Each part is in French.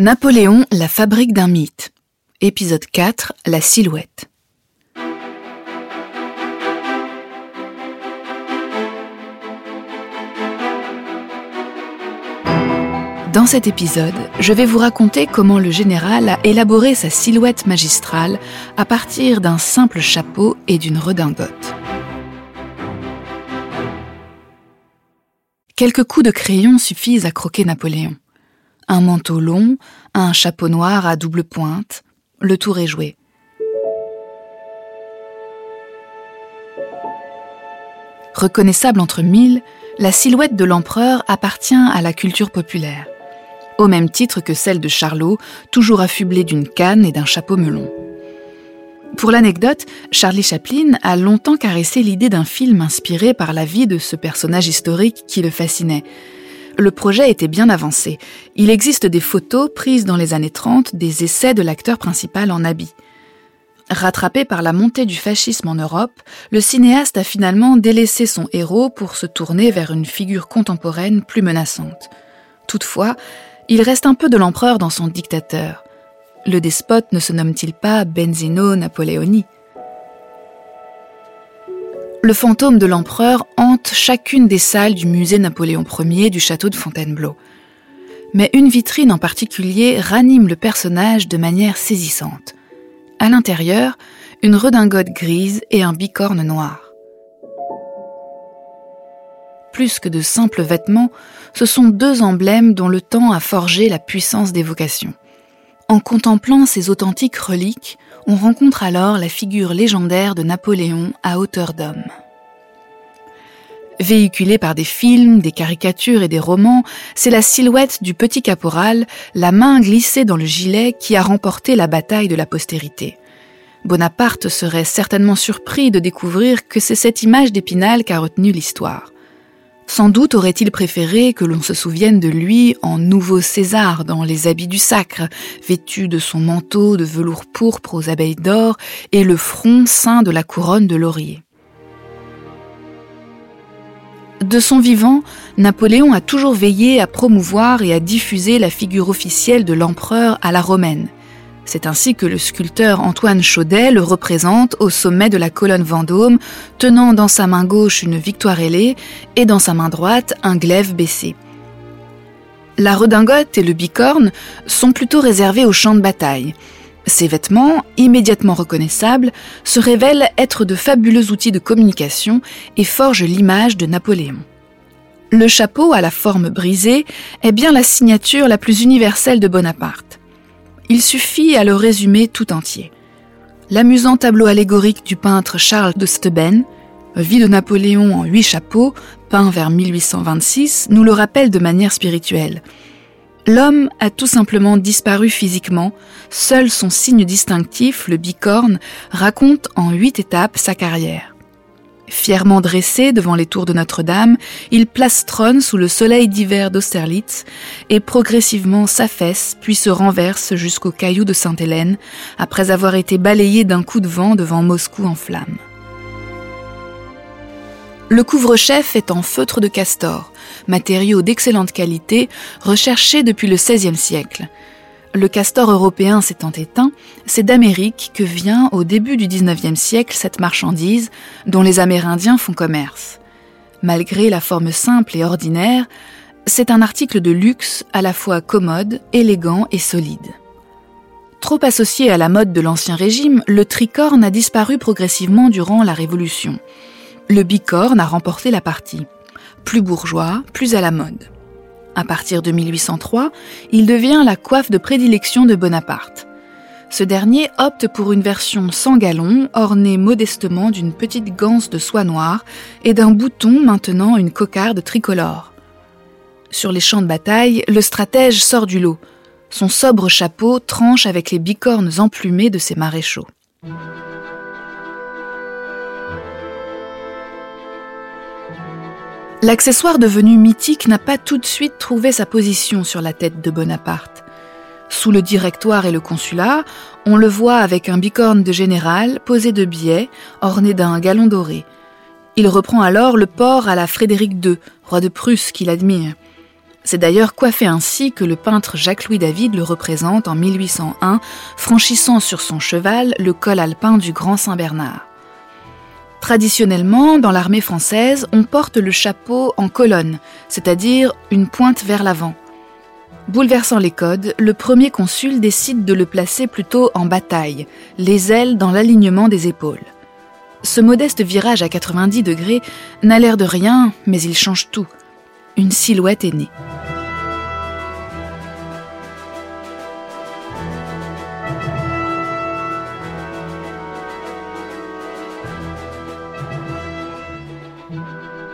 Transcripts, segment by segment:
Napoléon, la fabrique d'un mythe. Épisode 4, la silhouette. Dans cet épisode, je vais vous raconter comment le général a élaboré sa silhouette magistrale à partir d'un simple chapeau et d'une redingote. Quelques coups de crayon suffisent à croquer Napoléon. Un manteau long, un chapeau noir à double pointe, le tour est joué. Reconnaissable entre mille, la silhouette de l'empereur appartient à la culture populaire, au même titre que celle de Charlot, toujours affublé d'une canne et d'un chapeau melon. Pour l'anecdote, Charlie Chaplin a longtemps caressé l'idée d'un film inspiré par la vie de ce personnage historique qui le fascinait. Le projet était bien avancé. Il existe des photos prises dans les années 30 des essais de l'acteur principal en habit. Rattrapé par la montée du fascisme en Europe, le cinéaste a finalement délaissé son héros pour se tourner vers une figure contemporaine plus menaçante. Toutefois, il reste un peu de l'empereur dans son dictateur. Le despote ne se nomme-t-il pas Benzino Napoleoni Le fantôme de l'empereur hante chacune des salles du musée Napoléon Ier du château de Fontainebleau. Mais une vitrine en particulier ranime le personnage de manière saisissante. À l'intérieur, une redingote grise et un bicorne noir. Plus que de simples vêtements, ce sont deux emblèmes dont le temps a forgé la puissance d'évocation. En contemplant ces authentiques reliques, on rencontre alors la figure légendaire de Napoléon à hauteur d'homme. Véhiculée par des films, des caricatures et des romans, c'est la silhouette du petit caporal, la main glissée dans le gilet, qui a remporté la bataille de la postérité. Bonaparte serait certainement surpris de découvrir que c'est cette image d'Épinal qu'a retenu l'histoire. Sans doute aurait-il préféré que l'on se souvienne de lui en nouveau César dans les habits du sacre, vêtu de son manteau de velours pourpre aux abeilles d'or et le front ceint de la couronne de laurier. De son vivant, Napoléon a toujours veillé à promouvoir et à diffuser la figure officielle de l'empereur à la romaine. C'est ainsi que le sculpteur Antoine Chaudet le représente au sommet de la colonne Vendôme, tenant dans sa main gauche une victoire ailée et dans sa main droite un glaive baissé. La redingote et le bicorne sont plutôt réservés au champ de bataille. Ces vêtements, immédiatement reconnaissables, se révèlent être de fabuleux outils de communication et forgent l'image de Napoléon. Le chapeau à la forme brisée est bien la signature la plus universelle de Bonaparte. Il suffit à le résumer tout entier. L'amusant tableau allégorique du peintre Charles de Steuben, Vie de Napoléon en huit chapeaux, peint vers 1826, nous le rappelle de manière spirituelle. L'homme a tout simplement disparu physiquement, seul son signe distinctif, le bicorne, raconte en huit étapes sa carrière. Fièrement dressé devant les tours de Notre-Dame, il plastronne sous le soleil d'hiver d'Austerlitz et progressivement s'affaisse puis se renverse jusqu'au caillou de Sainte-Hélène après avoir été balayé d'un coup de vent devant Moscou en flammes. Le couvre-chef est en feutre de castor, matériau d'excellente qualité recherché depuis le XVIe siècle. Le castor européen s'étant éteint, c'est d'Amérique que vient au début du XIXe siècle cette marchandise dont les Amérindiens font commerce. Malgré la forme simple et ordinaire, c'est un article de luxe à la fois commode, élégant et solide. Trop associé à la mode de l'Ancien Régime, le tricorne a disparu progressivement durant la Révolution. Le bicorne a remporté la partie. Plus bourgeois, plus à la mode. À partir de 1803, il devient la coiffe de prédilection de Bonaparte. Ce dernier opte pour une version sans galon, ornée modestement d'une petite ganse de soie noire et d'un bouton maintenant une cocarde tricolore. Sur les champs de bataille, le stratège sort du lot. Son sobre chapeau tranche avec les bicornes emplumées de ses maréchaux. L'accessoire devenu mythique n'a pas tout de suite trouvé sa position sur la tête de Bonaparte. Sous le directoire et le consulat, on le voit avec un bicorne de général posé de biais, orné d'un galon doré. Il reprend alors le port à la Frédéric II, roi de Prusse qu'il admire. C'est d'ailleurs coiffé ainsi que le peintre Jacques-Louis David le représente en 1801, franchissant sur son cheval le col alpin du Grand Saint-Bernard. Traditionnellement, dans l'armée française, on porte le chapeau en colonne, c'est-à-dire une pointe vers l'avant. Bouleversant les codes, le premier consul décide de le placer plutôt en bataille, les ailes dans l'alignement des épaules. Ce modeste virage à 90 degrés n'a l'air de rien, mais il change tout. Une silhouette est née.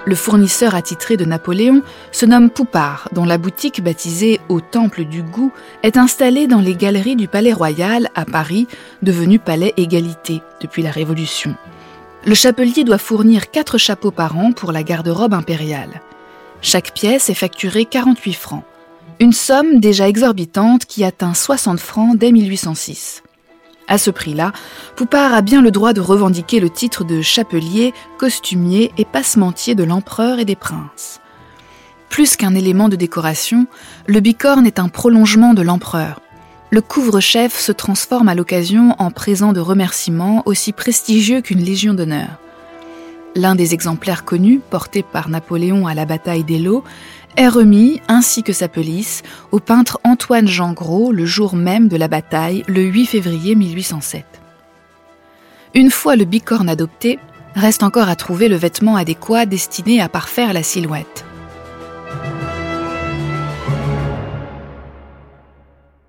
Le fournisseur attitré de Napoléon se nomme Poupard, dont la boutique baptisée Au Temple du Goût est installée dans les galeries du Palais Royal à Paris, devenu Palais Égalité depuis la Révolution. Le chapelier doit fournir quatre chapeaux par an pour la garde-robe impériale. Chaque pièce est facturée 48 francs, une somme déjà exorbitante qui atteint 60 francs dès 1806. À ce prix-là, Poupard a bien le droit de revendiquer le titre de chapelier, costumier et passementier de l'empereur et des princes. Plus qu'un élément de décoration, le bicorne est un prolongement de l'empereur. Le couvre-chef se transforme à l'occasion en présent de remerciement aussi prestigieux qu'une légion d'honneur. L'un des exemplaires connus, porté par Napoléon à la bataille d'Eylau, est remis, ainsi que sa pelisse, au peintre Antoine Jean Gros le jour même de la bataille, le 8 février 1807. Une fois le bicorne adopté, reste encore à trouver le vêtement adéquat destiné à parfaire la silhouette.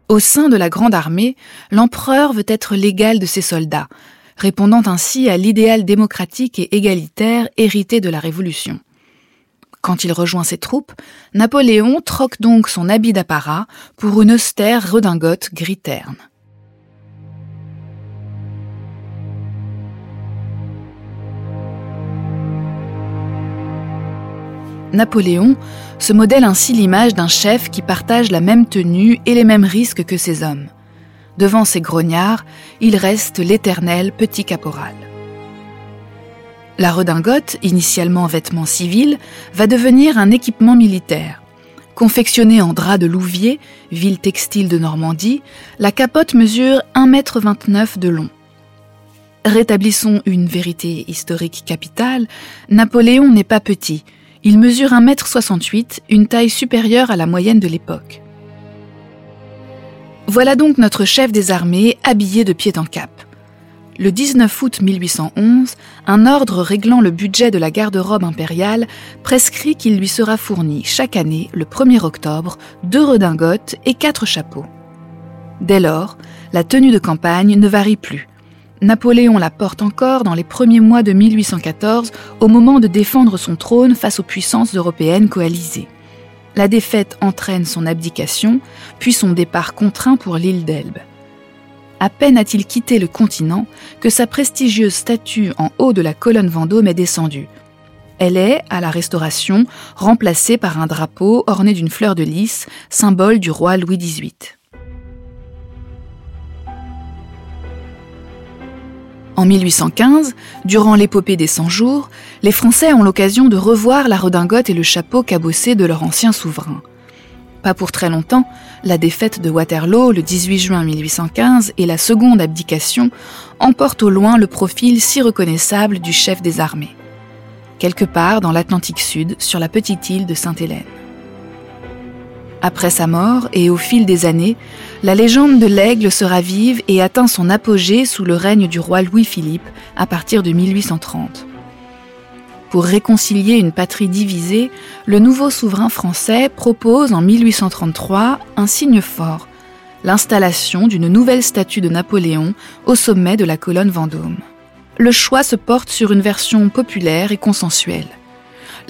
Au sein de la Grande Armée, l'empereur veut être l'égal de ses soldats, répondant ainsi à l'idéal démocratique et égalitaire hérité de la Révolution. Quand il rejoint ses troupes, Napoléon troque donc son habit d'apparat pour une austère redingote gris terne. Napoléon se modèle ainsi l'image d'un chef qui partage la même tenue et les mêmes risques que ses hommes. Devant ses grognards, il reste l'éternel petit caporal. La redingote, initialement vêtement civil, va devenir un équipement militaire. Confectionnée en drap de Louviers, ville textile de Normandie, la capote mesure 1,29 m de long. Rétablissons une vérité historique capitale, Napoléon n'est pas petit, il mesure 1m68, une taille supérieure à la moyenne de l'époque. Voilà donc notre chef des armées habillé de pied en cap. Le 19 août 1811, un ordre réglant le budget de la garde-robe impériale prescrit qu'il lui sera fourni chaque année, le 1er octobre, deux redingotes et quatre chapeaux. Dès lors, la tenue de campagne ne varie plus. Napoléon la porte encore dans les premiers mois de 1814 au moment de défendre son trône face aux puissances européennes coalisées. La défaite entraîne son abdication, puis son départ contraint pour l'île d'Elbe. À peine a-t-il quitté le continent que sa prestigieuse statue en haut de la colonne Vendôme est descendue. Elle est, à la Restauration, remplacée par un drapeau orné d'une fleur de lys, symbole du roi Louis XVIII. En 1815, durant l'épopée des 100 jours, les Français ont l'occasion de revoir la redingote et le chapeau cabossé de leur ancien souverain. Pas pour très longtemps, la défaite de Waterloo le 18 juin 1815 et la seconde abdication emportent au loin le profil si reconnaissable du chef des armées. Quelque part dans l'Atlantique Sud, sur la petite île de Sainte-Hélène. Après sa mort et au fil des années, la légende de l'aigle se ravive et atteint son apogée sous le règne du roi Louis-Philippe à partir de 1830. Pour réconcilier une patrie divisée, le nouveau souverain français propose en 1833 un signe fort, l'installation d'une nouvelle statue de Napoléon au sommet de la colonne Vendôme. Le choix se porte sur une version populaire et consensuelle.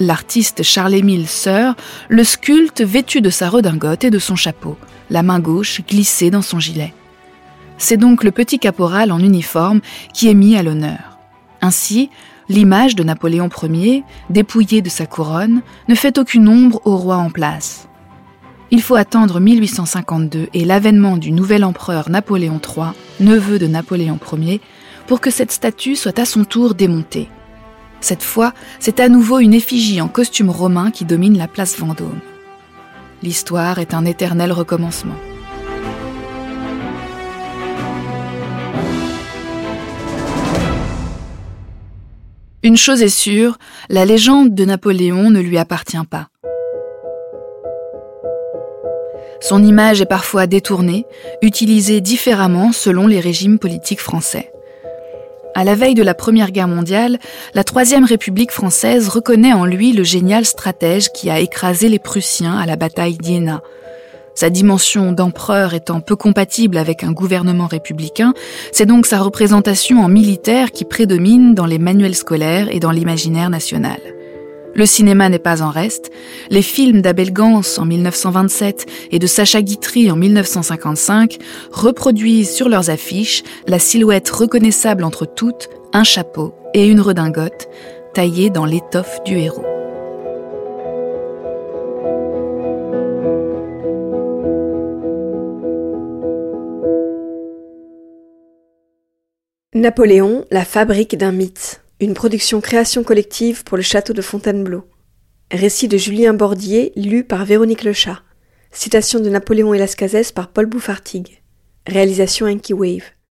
L'artiste Charles-Émile Seur le sculpte vêtu de sa redingote et de son chapeau, la main gauche glissée dans son gilet. C'est donc le petit caporal en uniforme qui est mis à l'honneur. Ainsi, L'image de Napoléon Ier, dépouillé de sa couronne, ne fait aucune ombre au roi en place. Il faut attendre 1852 et l'avènement du nouvel empereur Napoléon III, neveu de Napoléon Ier, pour que cette statue soit à son tour démontée. Cette fois, c'est à nouveau une effigie en costume romain qui domine la place Vendôme. L'histoire est un éternel recommencement. Une chose est sûre, la légende de Napoléon ne lui appartient pas. Son image est parfois détournée, utilisée différemment selon les régimes politiques français. À la veille de la Première Guerre mondiale, la Troisième République française reconnaît en lui le génial stratège qui a écrasé les Prussiens à la bataille d'Iéna, sa dimension d'empereur étant peu compatible avec un gouvernement républicain, c'est donc sa représentation en militaire qui prédomine dans les manuels scolaires et dans l'imaginaire national. Le cinéma n'est pas en reste. Les films d'Abel Gans en 1927 et de Sacha Guitry en 1955 reproduisent sur leurs affiches la silhouette reconnaissable entre toutes, un chapeau et une redingote, taillée dans l'étoffe du héros. Napoléon, la fabrique d'un mythe. Une production création collective pour le château de Fontainebleau. Récit de Julien Bordier, lu par Véronique Lechat. Citation de Napoléon et par Paul Bouffartigue. Réalisation Enki Wave.